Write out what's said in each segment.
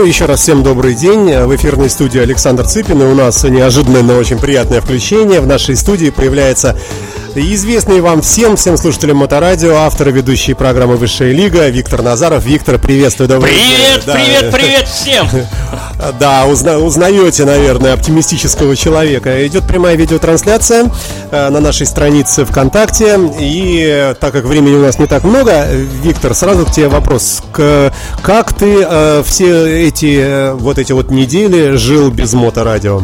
Ну, еще раз всем добрый день. В эфирной студии Александр Цыпин. И у нас неожиданное, но очень приятное включение. В нашей студии появляется известный вам всем, всем слушателям Моторадио, автор и ведущий программы «Высшая лига» Виктор Назаров. Виктор, приветствую. Добрый привет, день. привет, привет всем! Да, узна, узнаете, наверное, оптимистического человека. Идет прямая видеотрансляция э, на нашей странице ВКонтакте. И так как времени у нас не так много, Виктор, сразу к тебе вопрос. К, как ты э, все эти э, вот эти вот недели жил без моторадио?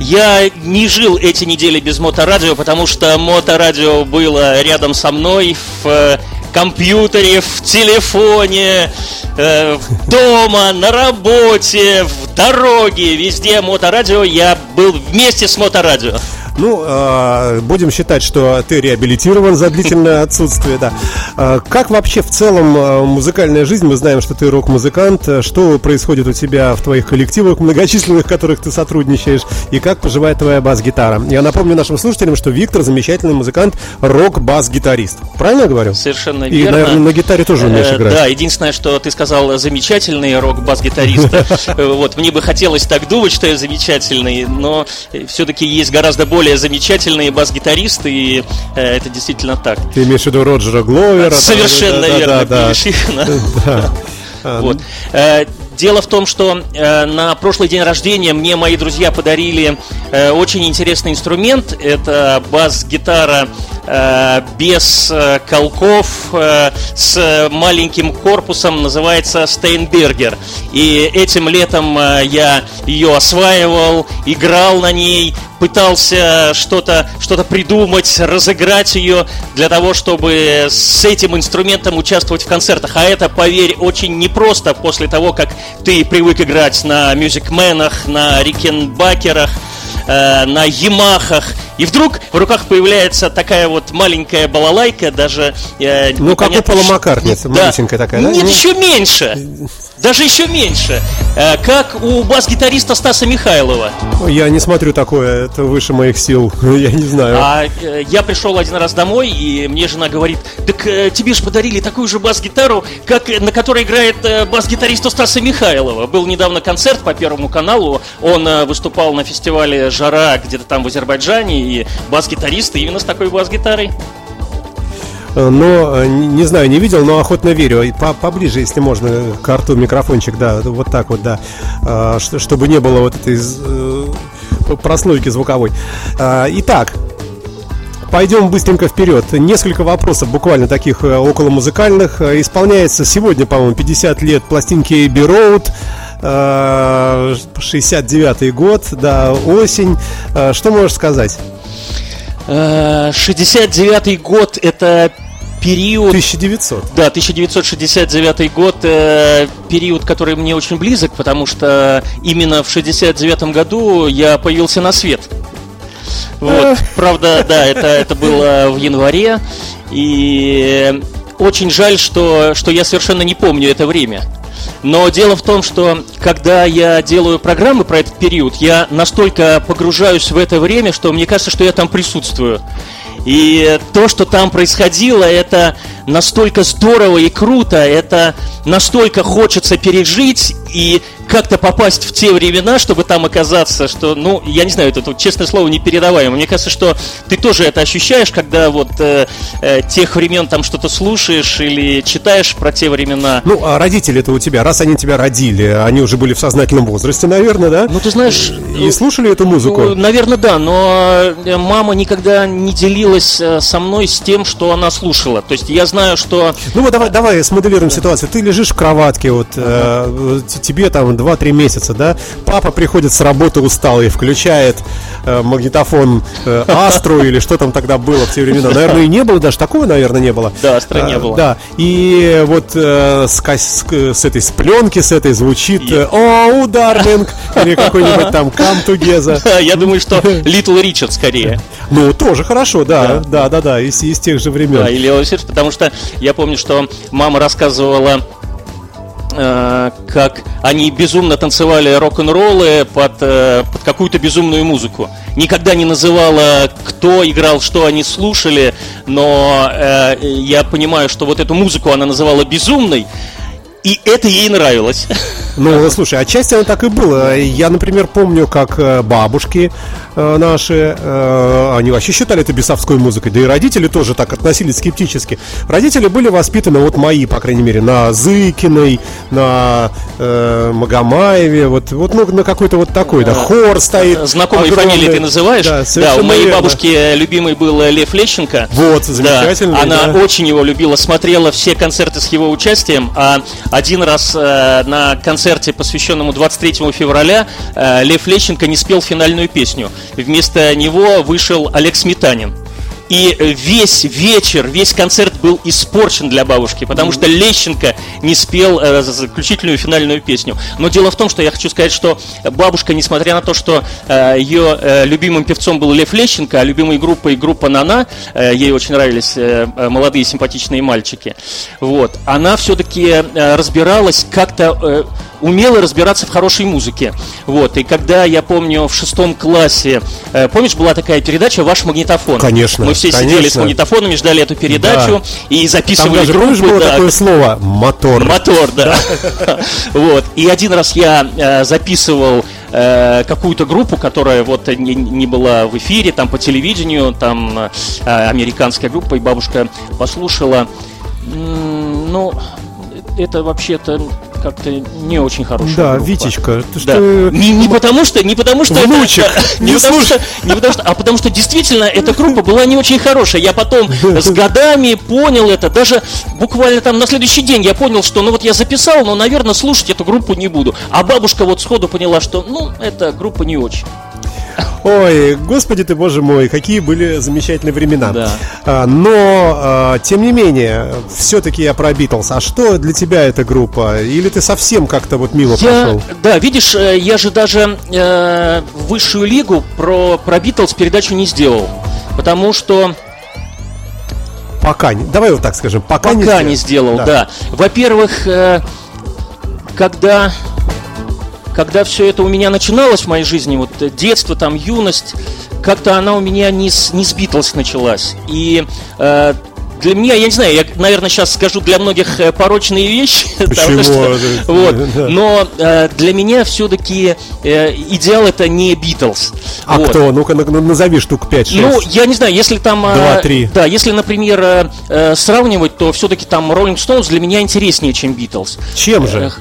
Я не жил эти недели без моторадио, потому что моторадио было рядом со мной в э, компьютере, в телефоне, э, дома, на работе, в дороге, везде моторадио. Я был вместе с моторадио. Ну, э, будем считать, что ты реабилитирован за длительное отсутствие, да. Э, как вообще в целом э, музыкальная жизнь? Мы знаем, что ты рок-музыкант. Что происходит у тебя в твоих коллективах многочисленных, в которых ты сотрудничаешь? И как поживает твоя бас-гитара? Я напомню нашим слушателям, что Виктор замечательный музыкант, рок-бас-гитарист. Правильно я говорю? Совершенно И, верно. наверное, на гитаре тоже умеешь э, играть. Да, единственное, что ты сказал замечательный рок-бас-гитарист. Вот, мне бы хотелось так думать, что я замечательный, но все-таки есть гораздо более более замечательные бас-гитаристы, и э, это действительно так. Ты имеешь в виду Роджера Гловера? Совершенно там, верно, да, да, да. да. Вот. Э, Дело в том, что э, на прошлый день рождения мне мои друзья подарили э, очень интересный инструмент. Это бас-гитара без э, колков, э, с маленьким корпусом, называется Стейнбергер. И этим летом э, я ее осваивал, играл на ней, пытался что-то что придумать, разыграть ее для того, чтобы с этим инструментом участвовать в концертах. А это, поверь, очень непросто после того, как ты привык играть на мюзикменах, на рикенбакерах, э, на Ямахах. И вдруг в руках появляется такая вот маленькая балалайка, даже... Э, ну, как у Пола Маккартни, да. маленькая такая, да? Нет, ну... еще меньше. Даже еще меньше. Э, как у бас-гитариста Стаса Михайлова. Я не смотрю такое, это выше моих сил. Я не знаю. А э, я пришел один раз домой, и мне жена говорит, так э, тебе же подарили такую же бас-гитару, как, на которой играет бас-гитарист у Стаса Михайлова. Был недавно концерт по Первому каналу, он выступал на фестивале «Жара» где-то там в Азербайджане, и бас-гитарист именно с такой бас-гитарой. Э, но э, не знаю, не видел, но охотно верю. Поближе, если можно, карту, микрофончик, да, вот так вот, да, э, чтобы не было вот этой прослойки звуковой. Итак, Пойдем быстренько вперед. Несколько вопросов, буквально таких около музыкальных. Исполняется сегодня, по-моему, 50 лет пластинки Abbey Road. 69 год, да, осень. Что можешь сказать? 69 э, год это период... 1900. Да, 1969 год, э, период, который мне очень близок, потому что именно в 69 году я появился на свет. Вот, правда, да, это, это было в январе, и очень жаль, что, что я совершенно не помню это время. Но дело в том, что когда я делаю программы про этот период, я настолько погружаюсь в это время, что мне кажется, что я там присутствую. И то, что там происходило, это настолько здорово и круто, это настолько хочется пережить, и как-то попасть в те времена, чтобы там оказаться, что, ну, я не знаю, это, это честное слово, непередаваемо. Мне кажется, что ты тоже это ощущаешь, когда вот э, э, тех времен там что-то слушаешь или читаешь про те времена. Ну, а родители-то у тебя, раз они тебя родили, они уже были в сознательном возрасте, наверное, да? Ну, ты знаешь... И ну, слушали эту музыку? Ну, наверное, да, но э, мама никогда не делилась э, со мной с тем, что она слушала. То есть я знаю, что... Ну, вот давай, давай смоделируем ситуацию. Ты лежишь в кроватке, вот, uh-huh. э, тебе там 2-3 месяца, да, папа приходит с работы усталый, включает э, магнитофон э, Астру или что там тогда было в те времена. Наверное, и не было даже такого, наверное, не было. Да, Астра не было. Да, и вот э, с, с, с этой с пленки, с этой звучит э, «О, Дарвинг!» или какой-нибудь там «Come Together». Я думаю, что Little Richard скорее. Ну, тоже хорошо, да, да, да, да, из, из тех же времен. Да, или потому что я помню, что мама рассказывала Э, как они безумно танцевали рок-н-роллы под, э, под какую-то безумную музыку. Никогда не называла, кто играл, что они слушали, но э, я понимаю, что вот эту музыку она называла безумной. И это ей нравилось. Ну, слушай, отчасти оно так и было. Я, например, помню, как э, бабушки э, наши, э, они вообще считали это бесовской музыкой, да и родители тоже так относились скептически. Родители были воспитаны, вот мои, по крайней мере, на Зыкиной, на э, Магомаеве, вот, вот ну, на какой-то вот такой, да, хор стоит. Знакомые огромный. фамилии ты называешь? Да, да у моей верно. бабушки любимый был Лев Лещенко. Вот, замечательно. Да, она да. очень его любила, смотрела все концерты с его участием, а один раз э, на концерте, посвященному 23 февраля, э, Лев Лещенко не спел финальную песню. Вместо него вышел Олег Сметанин. И весь вечер, весь концерт был испорчен для бабушки, потому что Лещенко не спел э, заключительную финальную песню. Но дело в том, что я хочу сказать, что бабушка, несмотря на то, что э, ее э, любимым певцом был Лев Лещенко, а любимой группой группа Нана, э, ей очень нравились э, молодые симпатичные мальчики, вот, она все-таки э, разбиралась как-то... Э, умела разбираться в хорошей музыке. Вот, и когда я помню в шестом классе, э, помнишь, была такая передача «Ваш магнитофон»? Конечно. Мы все конечно. сидели с магнитофонами, ждали эту передачу да. и записывали Там даже, группы. было да. такое слово «мотор». Мотор, да. Вот, и один раз я э, записывал э, какую-то группу, которая вот не, не была в эфире, там по телевидению, там э, американская группа, и бабушка послушала. Ну, это вообще-то как-то не очень хорошая Да, группа. Витечка, ты да. что... Не, не потому что, не потому что... Внучек, это, не, не потому что, не потому что, а потому что действительно эта группа была не очень хорошая. Я потом с годами понял это, даже буквально там на следующий день я понял, что ну вот я записал, но, наверное, слушать эту группу не буду. А бабушка вот сходу поняла, что ну, эта группа не очень. Ой, господи ты, боже мой, какие были замечательные времена. Да. А, но, а, тем не менее, все-таки я про Битлз. А что для тебя эта группа? Или ты совсем как-то вот мимо я, прошел? Да, видишь, э, я же даже э, высшую лигу про, про Битлз передачу не сделал. Потому что Пока не. Давай вот так скажем, пока, пока не, сделал. не сделал, да. да. Во-первых, э, когда когда все это у меня начиналось в моей жизни, вот э, детство, там, юность, как-то она у меня не с, не с Битлз началась. И э, для меня, я не знаю, я, наверное, сейчас скажу для многих э, порочные вещи. Почему? Что, вот, но э, для меня все-таки э, идеал это не Битлз. А вот. кто? Ну-ка назови штук 5-6. Ну, я не знаю, если там... 2-3. Э, да, если, например, э, э, сравнивать, то все-таки там Rolling Stones для меня интереснее, чем Битлз. Чем же?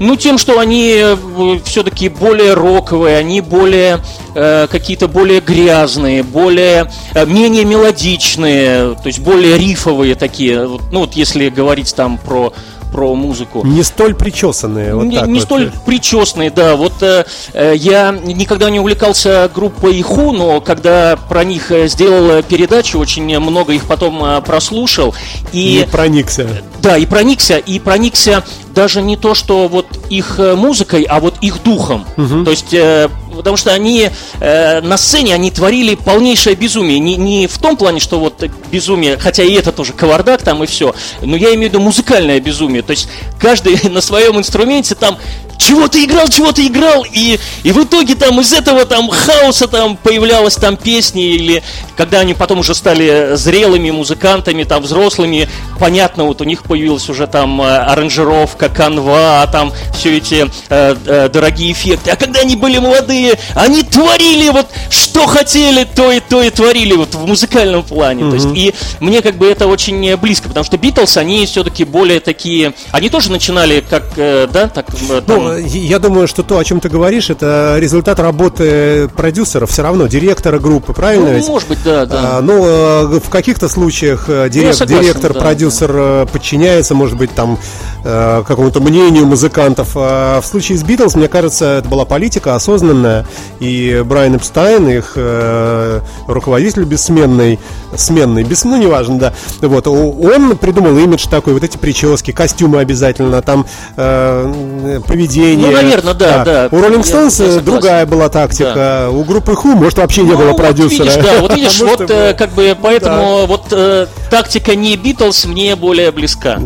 Ну, тем, что они э, все-таки более роковые, они более э, какие-то более грязные, более э, менее мелодичные, то есть более рифовые такие. Ну, вот если говорить там про про музыку. Не столь причесанные. Вот не так не вот. столь причесанные, да. Вот э, э, я никогда не увлекался группой Ху, но когда про них э, сделал передачу, очень много их потом э, прослушал. И, и проникся. Да, и проникся, и проникся даже не то, что вот их музыкой, а вот их духом. Угу. То есть э, потому что они э, на сцене они творили полнейшее безумие. Не, не в том плане, что вот безумие, хотя и это тоже кавардак там и все, но я имею в виду музыкальное безумие. То есть каждый на своем инструменте там чего ты играл, чего ты играл, и, и в итоге там из этого там хаоса там появлялась там песни, или когда они потом уже стали зрелыми музыкантами, там взрослыми, понятно, вот у них появилась уже там э, аранжировка, канва, там все эти э, э, дорогие эффекты, а когда они были молодые, они творили вот что хотели, то и то и творили вот в музыкальном плане, mm-hmm. то есть и мне как бы это очень близко, потому что Битлз, они все-таки более такие, они тоже начинали как, э, да, так, э, там, ну, я думаю, что то, о чем ты говоришь, это результат работы продюсера, все равно, директора группы, правильно? Ну, ведь? может быть, да, да. А, ну, э, в каких-то случаях э, дирек, ну, директор, да, продюсер да. Э, подчиняется, может быть, там какому-то мнению музыкантов. А в случае с Битлз, мне кажется, это была политика осознанная, и Брайан Эпстайн, их э, руководитель бессменный, сменный, без, ну, неважно, да, вот, он придумал имидж такой, вот эти прически, костюмы обязательно, там э, поведение. Ну, наверное, да, да. У Rolling Stones другая была тактика. Да. У группы Who, может, вообще не ну, было продюсера. Вот видишь, да, вот видишь, вот э, как бы поэтому да. вот э, тактика не Битлз мне более близка.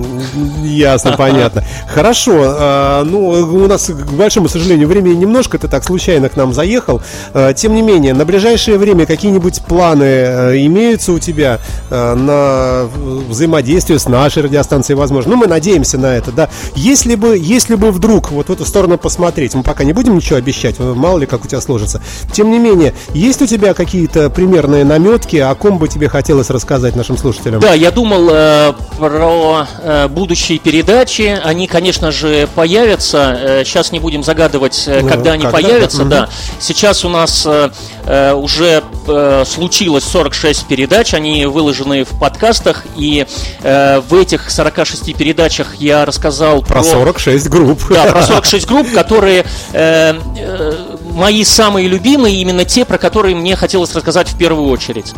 Ясно, Понятно. Хорошо. А, ну, у нас, к большому сожалению, времени немножко, ты так случайно к нам заехал. А, тем не менее, на ближайшее время какие-нибудь планы а, имеются у тебя на взаимодействие с нашей радиостанцией, возможно? Ну, мы надеемся на это, да. Если бы, если бы вдруг вот в эту сторону посмотреть, мы пока не будем ничего обещать, мало ли как у тебя сложится. Тем не менее, есть у тебя какие-то примерные наметки, о ком бы тебе хотелось рассказать нашим слушателям? Да, я думал э, про э, будущие передачи. Они, конечно же, появятся. Э, сейчас не будем загадывать, э, ну, когда они когда? появятся. Да. да. Сейчас у нас э, э, уже э, случилось 46 передач. Они выложены в подкастах. И э, в этих 46 передачах я рассказал про... Про 46 групп. Да, про 46 групп, которые... Э, э, мои самые любимые, именно те, про которые мне хотелось рассказать в первую очередь.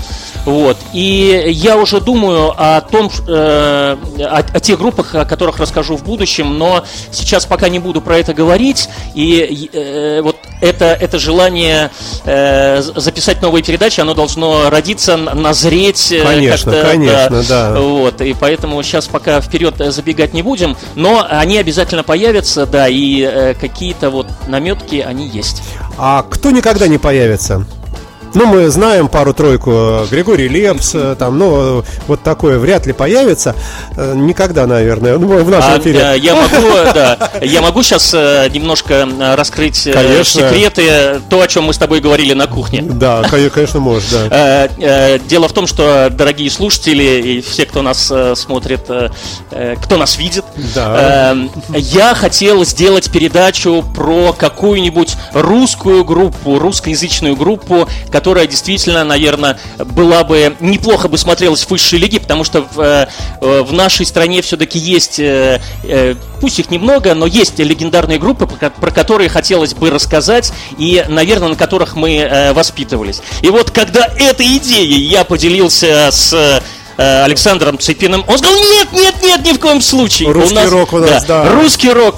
Вот. И я уже думаю о том, э, о, о тех группах, о которых расскажу в будущем, но сейчас пока не буду про это говорить. И э, вот это, это желание э, записать новые передачи, оно должно родиться, назреть. Э, конечно, конечно, да, да. Вот, и поэтому сейчас пока вперед забегать не будем, но они обязательно появятся, да, и э, какие-то вот наметки они есть. А кто никогда не появится? Ну, мы знаем пару-тройку. Григорий Лепс, э, там, ну, вот такое вряд ли появится. Э, никогда, наверное, ну, в нашем а, эфире. Я могу, да, я могу сейчас немножко раскрыть конечно. секреты, то, о чем мы с тобой говорили на кухне. Да, конечно, можешь, да. Дело в том, что, дорогие слушатели и все, кто нас смотрит, кто нас видит, да. я хотел сделать передачу про какую-нибудь русскую группу, русскоязычную группу, которая действительно, наверное, была бы неплохо бы смотрелась в высшей лиге, потому что в, э, в нашей стране все-таки есть, э, э, пусть их немного, но есть легендарные группы, про которые хотелось бы рассказать и, наверное, на которых мы воспитывались. И вот когда этой идеей я поделился с Александром Цепиным. Он сказал, нет, нет, нет, ни в коем случае. Русский нас, рок у нас, да. да. Русский рок.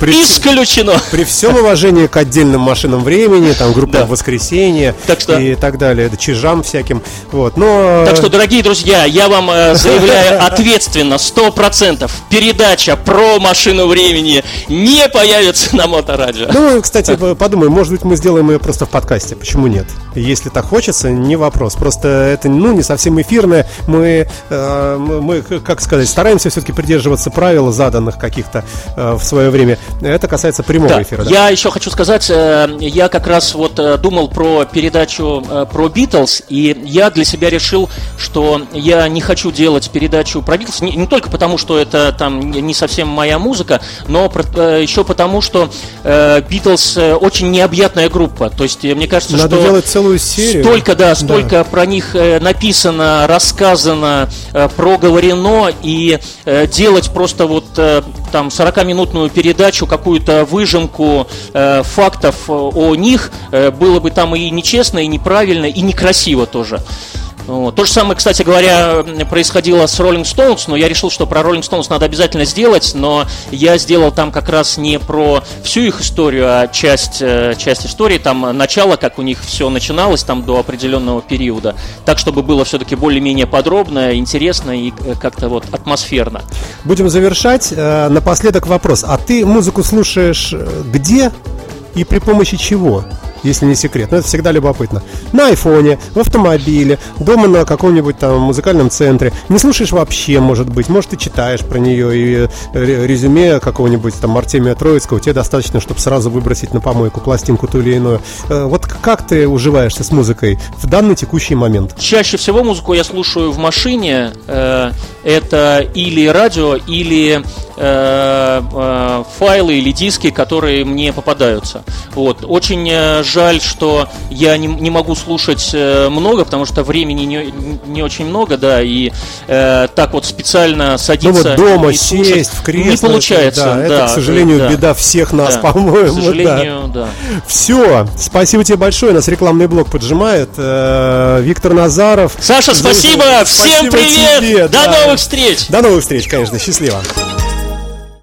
При, Исключено. При всем уважении к отдельным машинам времени, там группам да. воскресенье так что... и так далее, чижам всяким. Вот, но... Так что, дорогие друзья, я вам э, заявляю ответственно, сто процентов, передача про машину времени не появится на моторадио. Ну, кстати, подумай, может быть, мы сделаем ее просто в подкасте, почему нет? Если так хочется, не вопрос. Просто это, ну, не совсем эфирное. Мы, э, мы как сказать, стараемся все-таки придерживаться правил заданных каких-то э, в свое время время. Это касается прямого да. эфира. Да. Я еще хочу сказать, э, я как раз вот э, думал про передачу э, про Битлз, и я для себя решил, что я не хочу делать передачу про Битлз, не, не только потому, что это там не совсем моя музыка, но еще потому, что Битлз очень необъятная группа. То есть мне кажется, Надо что делать целую серию. Столько, да, столько да. про них написано, рассказано, проговорено, и делать просто вот там 40-минутную передачу передачу, какую-то выжимку э, фактов э, о них, э, было бы там и нечестно, и неправильно, и некрасиво тоже. То же самое, кстати говоря, происходило с Rolling Stones, но я решил, что про Rolling Stones надо обязательно сделать, но я сделал там как раз не про всю их историю, а часть, э, часть истории, там начало, как у них все начиналось там до определенного периода, так, чтобы было все-таки более-менее подробно, интересно и э, как-то вот атмосферно. Будем завершать. Э, напоследок вопрос. А ты музыку слушаешь где и при помощи чего? Если не секрет. Но это всегда любопытно. На айфоне, в автомобиле, дома на каком-нибудь там музыкальном центре. Не слушаешь вообще, может быть. Может, ты читаешь про нее и э, резюме какого-нибудь там Артемия Троицкого тебе достаточно, чтобы сразу выбросить на помойку пластинку ту или иную. Э, вот как ты уживаешься с музыкой в данный текущий момент? Чаще всего музыку я слушаю в машине. Э, это или радио, или файлы или диски, которые мне попадаются. Вот. Очень жаль, что я не, не могу слушать э, много, потому что времени не, не очень много, да, и э, так вот специально садиться. Ну вот дома сесть в кресло. Не получается. Да, да, это, к сожалению, да. беда всех нас, да, по-моему. К сожалению, да. да. Все, спасибо тебе большое. Нас рекламный блок поджимает. Э, Виктор Назаров. Саша, спасибо. Всем спасибо привет. Тебе, До да. новых встреч. До новых встреч, конечно. Счастливо.